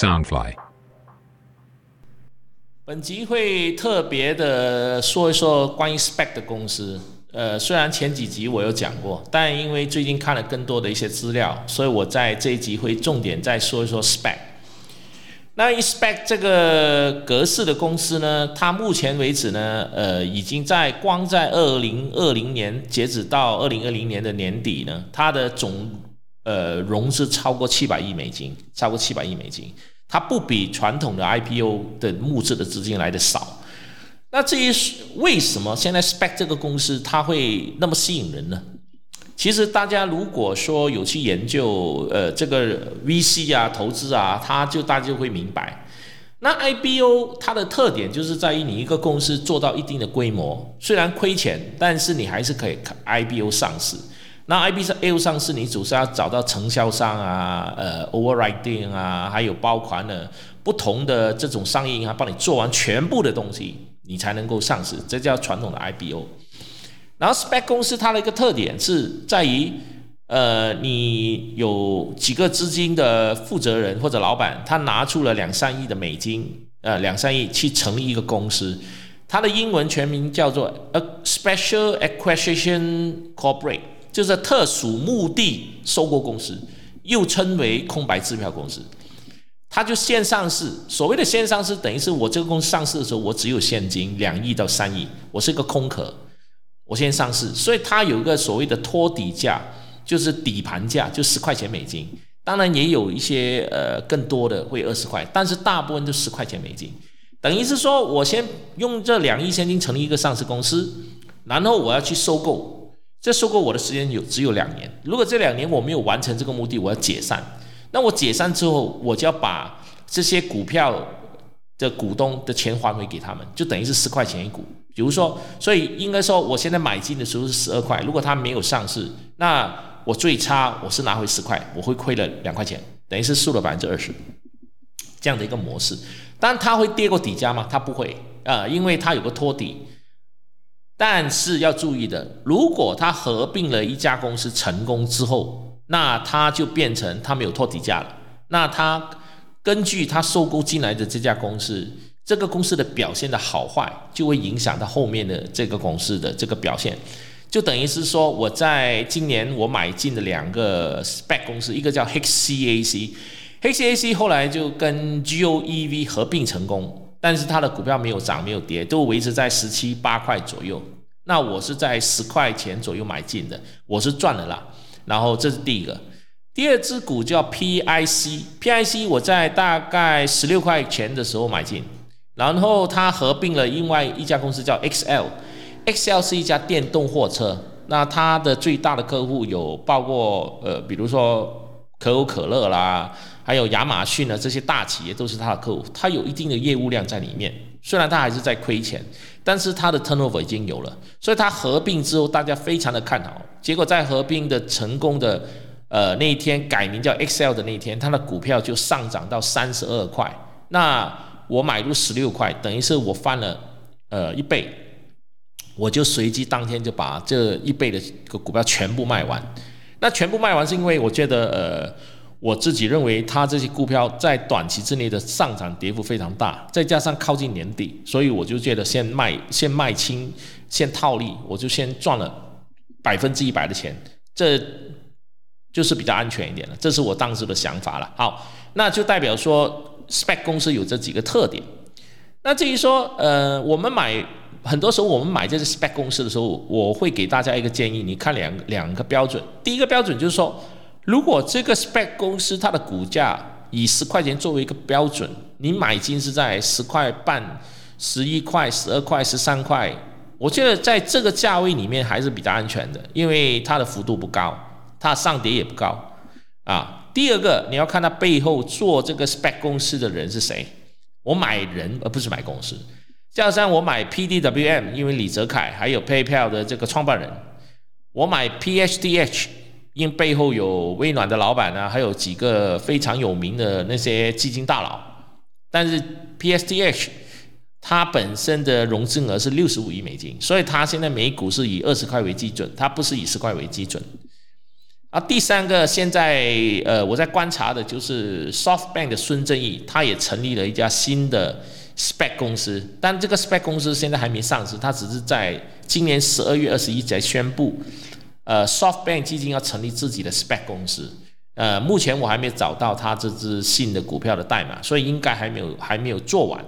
Soundfly。本集会特别的说一说关于 Spec 的公司。呃，虽然前几集我有讲过，但因为最近看了更多的一些资料，所以我在这一集会重点再说一说 Spec。那 Spec 这个格式的公司呢，它目前为止呢，呃，已经在光在二零二零年截止到二零二零年的年底呢，它的总呃融资超过七百亿美金，超过七百亿美金，它不比传统的 IPO 的募资的资金来的少。那至于为什么现在 Spec 这个公司它会那么吸引人呢？其实大家如果说有去研究呃这个 VC 啊投资啊，它就大家就会明白。那 IPO 它的特点就是在于你一个公司做到一定的规模，虽然亏钱，但是你还是可以 IPO 上市。那 IPO 上市，你总是要找到承销商啊，呃，overriding 啊，还有包括呢不同的这种商业银行帮你做完全部的东西。你才能够上市，这叫传统的 I B O。然后 Spec 公司它的一个特点是在于，呃，你有几个资金的负责人或者老板，他拿出了两三亿的美金，呃，两三亿去成立一个公司，它的英文全名叫做 A Special Acquisition Corporate，就是特殊目的收购公司，又称为空白支票公司。它就先上市，所谓的先上市，等于是我这个公司上市的时候，我只有现金两亿到三亿，我是一个空壳，我先上市，所以它有一个所谓的托底价，就是底盘价，就十块钱美金。当然也有一些呃更多的会二十块，但是大部分就十块钱美金。等于是说我先用这两亿现金成立一个上市公司，然后我要去收购，这收购我的时间有只有两年。如果这两年我没有完成这个目的，我要解散。那我解散之后，我就要把这些股票的股东的钱还回给他们，就等于是十块钱一股。比如说，所以应该说，我现在买进的时候是十二块，如果它没有上市，那我最差我是拿回十块，我会亏了两块钱，等于是输了百分之二十，这样的一个模式。但它会跌过底价吗？它不会啊，因为它有个托底。但是要注意的，如果它合并了一家公司成功之后，那它就变成它没有托底价了。那它根据它收购进来的这家公司，这个公司的表现的好坏，就会影响到后面的这个公司的这个表现。就等于是说，我在今年我买进的两个 spec 公司，一个叫 HCAC，HCAC 后来就跟 GOEV 合并成功，但是它的股票没有涨，没有跌，都维持在十七八块左右。那我是在十块钱左右买进的，我是赚了啦。然后这是第一个，第二只股叫 PIC，PIC 我在大概十六块钱的时候买进，然后它合并了另外一家公司叫 XL，XL 是一家电动货车，那它的最大的客户有包括呃，比如说可口可乐啦，还有亚马逊呢，这些大企业都是他的客户，他有一定的业务量在里面，虽然他还是在亏钱。但是他的 turnover 已经有了，所以他合并之后，大家非常的看好。结果在合并的成功的呃那一天，改名叫 Excel 的那一天，它的股票就上涨到三十二块。那我买入十六块，等于是我翻了呃一倍，我就随机当天就把这一倍的个股票全部卖完。那全部卖完是因为我觉得呃。我自己认为，它这些股票在短期之内的上涨跌幅非常大，再加上靠近年底，所以我就觉得先卖，先卖清，先套利，我就先赚了百分之一百的钱，这就是比较安全一点了。这是我当时的想法了。好，那就代表说，Spec 公司有这几个特点。那至于说，呃，我们买很多时候我们买这些 Spec 公司的时候，我会给大家一个建议，你看两两个标准。第一个标准就是说。如果这个 spec 公司它的股价以十块钱作为一个标准，你买进是在十块半、十一块、十二块、十三块，我觉得在这个价位里面还是比较安全的，因为它的幅度不高，它上跌也不高啊。第二个，你要看它背后做这个 spec 公司的人是谁。我买人而不是买公司，就好像我买 PDWM，因为李泽楷还有 PayPal 的这个创办人，我买 PHDH。因背后有微软的老板呢，还有几个非常有名的那些基金大佬。但是 PSTH 它本身的融资额是六十五亿美金，所以它现在每股是以二十块为基准，它不是以十块为基准。啊，第三个现在呃我在观察的就是 SoftBank 的孙正义，他也成立了一家新的 Spec 公司，但这个 Spec 公司现在还没上市，他只是在今年十二月二十一才宣布，呃，SoftBank 基金要成立自己的 Spec 公司。呃，目前我还没找到他这支新的股票的代码，所以应该还没有还没有做完。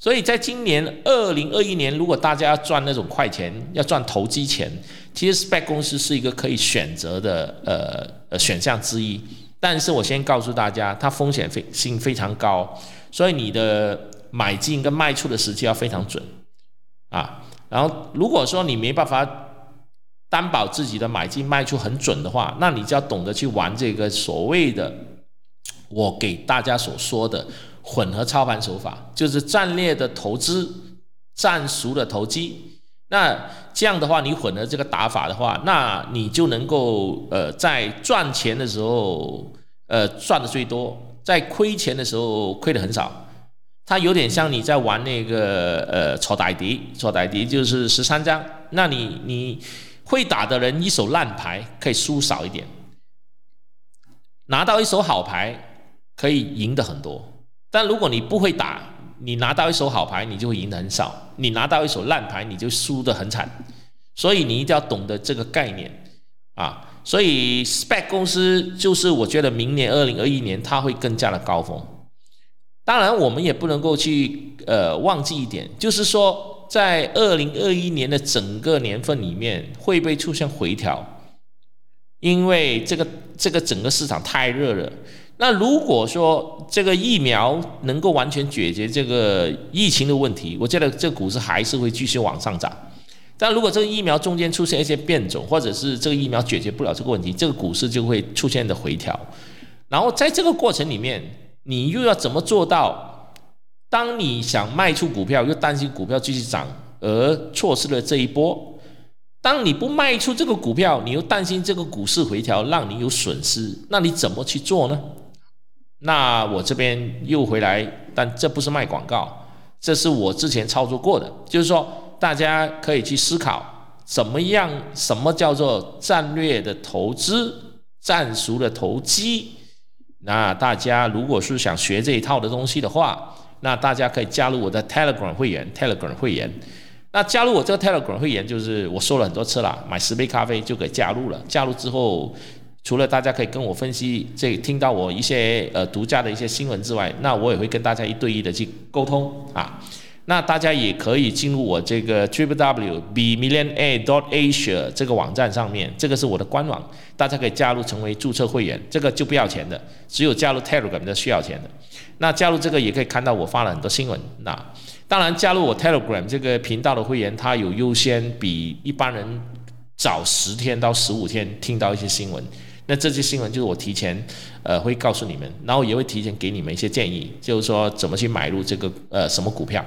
所以在今年二零二一年，如果大家要赚那种快钱，要赚投机钱，其实 Spec 公司是一个可以选择的呃呃选项之一。但是我先告诉大家，它风险非性非常高，所以你的买进跟卖出的时机要非常准啊。然后如果说你没办法。担保自己的买进卖出很准的话，那你就要懂得去玩这个所谓的我给大家所说的混合操盘手法，就是战略的投资、战术的投机。那这样的话，你混合这个打法的话，那你就能够呃在赚钱的时候呃赚的最多，在亏钱的时候亏的很少。它有点像你在玩那个呃搓歹迪，搓歹迪就是十三张，那你你。会打的人一手烂牌可以输少一点，拿到一手好牌可以赢的很多。但如果你不会打，你拿到一手好牌，你就会赢得很少；你拿到一手烂牌，你就输得很惨。所以你一定要懂得这个概念啊！所以 Spec 公司就是我觉得明年二零二一年它会更加的高峰。当然，我们也不能够去呃忘记一点，就是说。在二零二一年的整个年份里面，会不会出现回调？因为这个这个整个市场太热了。那如果说这个疫苗能够完全解决这个疫情的问题，我觉得这个股市还是会继续往上涨。但如果这个疫苗中间出现一些变种，或者是这个疫苗解决不了这个问题，这个股市就会出现的回调。然后在这个过程里面，你又要怎么做到？当你想卖出股票，又担心股票继续涨，而错失了这一波；当你不卖出这个股票，你又担心这个股市回调让你有损失，那你怎么去做呢？那我这边又回来，但这不是卖广告，这是我之前操作过的，就是说大家可以去思考，怎么样，什么叫做战略的投资、战术的投机？那大家如果是想学这一套的东西的话，那大家可以加入我的 Telegram 会员，Telegram 会员。那加入我这个 Telegram 会员，就是我说了很多次了，买十杯咖啡就可加入了。加入之后，除了大家可以跟我分析，这听到我一些呃独家的一些新闻之外，那我也会跟大家一对一的去沟通啊。那大家也可以进入我这个 Triple W B Million A dot Asia 这个网站上面，这个是我的官网，大家可以加入成为注册会员，这个就不要钱的，只有加入 Telegram 的需要钱的。那加入这个也可以看到我发了很多新闻。那当然加入我 Telegram 这个频道的会员，他有优先比一般人早十天到十五天听到一些新闻。那这些新闻就是我提前呃会告诉你们，然后也会提前给你们一些建议，就是说怎么去买入这个呃什么股票。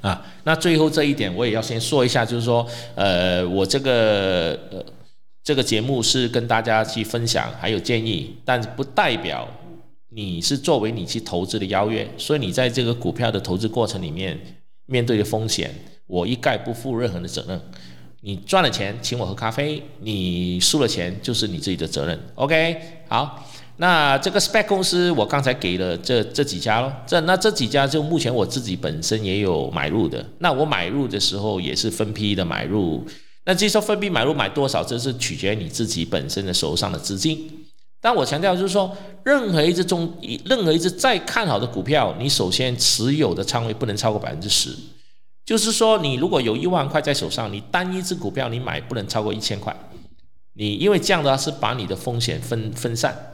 啊，那最后这一点我也要先说一下，就是说，呃，我这个呃这个节目是跟大家去分享还有建议，但不代表你是作为你去投资的邀约，所以你在这个股票的投资过程里面面对的风险，我一概不负任何的责任。你赚了钱请我喝咖啡，你输了钱就是你自己的责任。OK，好。那这个 Spec 公司，我刚才给了这这几家咯，这那这几家就目前我自己本身也有买入的。那我买入的时候也是分批的买入。那至于说分批买入买多少，这是取决于你自己本身的手上的资金。但我强调就是说，任何一只中，任何一只再看好的股票，你首先持有的仓位不能超过百分之十。就是说，你如果有一万块在手上，你单一只股票你买不能超过一千块。你因为这样的话是把你的风险分分散。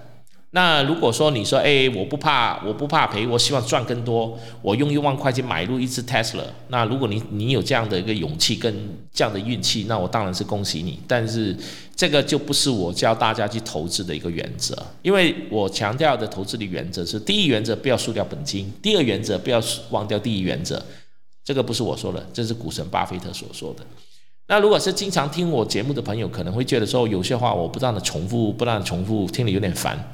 那如果说你说，哎，我不怕，我不怕赔，我希望赚更多，我用一万块钱买入一只 Tesla。那如果你你有这样的一个勇气跟这样的运气，那我当然是恭喜你。但是这个就不是我教大家去投资的一个原则，因为我强调的投资的原则是：第一原则不要输掉本金，第二原则不要忘掉第一原则。这个不是我说的，这是股神巴菲特所说的。那如果是经常听我节目的朋友，可能会觉得说有些话我不断的重复，不断的重复，听了有点烦。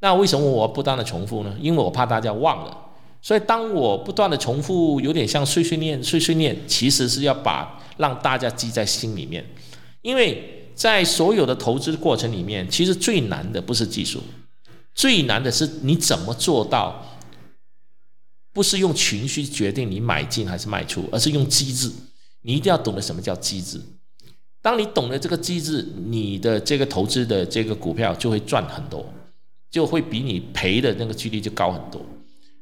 那为什么我不断的重复呢？因为我怕大家忘了，所以当我不断的重复，有点像碎碎念，碎碎念，其实是要把让大家记在心里面。因为在所有的投资过程里面，其实最难的不是技术，最难的是你怎么做到，不是用情绪决定你买进还是卖出，而是用机制。你一定要懂得什么叫机制。当你懂得这个机制，你的这个投资的这个股票就会赚很多，就会比你赔的那个几率就高很多。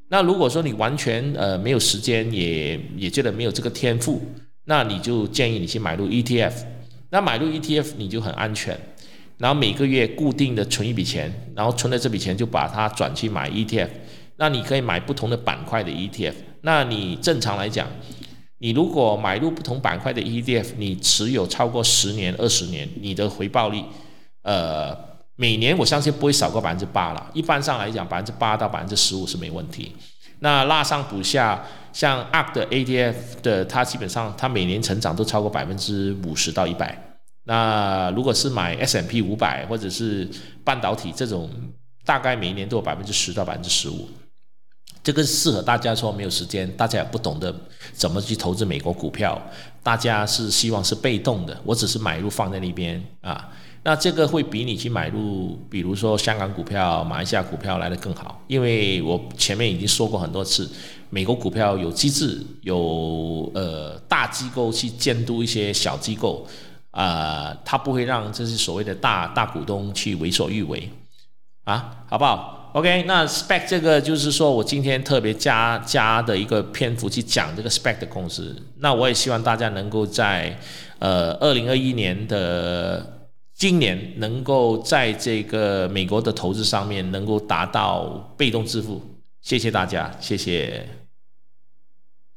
那如果说你完全呃没有时间，也也觉得没有这个天赋，那你就建议你去买入 ETF。那买入 ETF 你就很安全，然后每个月固定的存一笔钱，然后存了这笔钱就把它转去买 ETF。那你可以买不同的板块的 ETF。那你正常来讲。你如果买入不同板块的 ETF，你持有超过十年、二十年，你的回报率，呃，每年我相信不会少过百分之八了。一般上来讲，百分之八到百分之十五是没问题。那拉上补下，像 ARK 的 ATF 的，它基本上它每年成长都超过百分之五十到一百。那如果是买 S&P 五百或者是半导体这种，大概每一年都有百分之十到百分之十五。这个适合大家说没有时间，大家也不懂得怎么去投资美国股票，大家是希望是被动的，我只是买入放在那边啊，那这个会比你去买入，比如说香港股票、马来西亚股票来的更好，因为我前面已经说过很多次，美国股票有机制，有呃大机构去监督一些小机构，啊，它不会让这些所谓的大大股东去为所欲为，啊，好不好？OK，那 Spec 这个就是说我今天特别加加的一个篇幅去讲这个 Spec 的公司。那我也希望大家能够在呃二零二一年的今年，能够在这个美国的投资上面能够达到被动致富。谢谢大家，谢谢。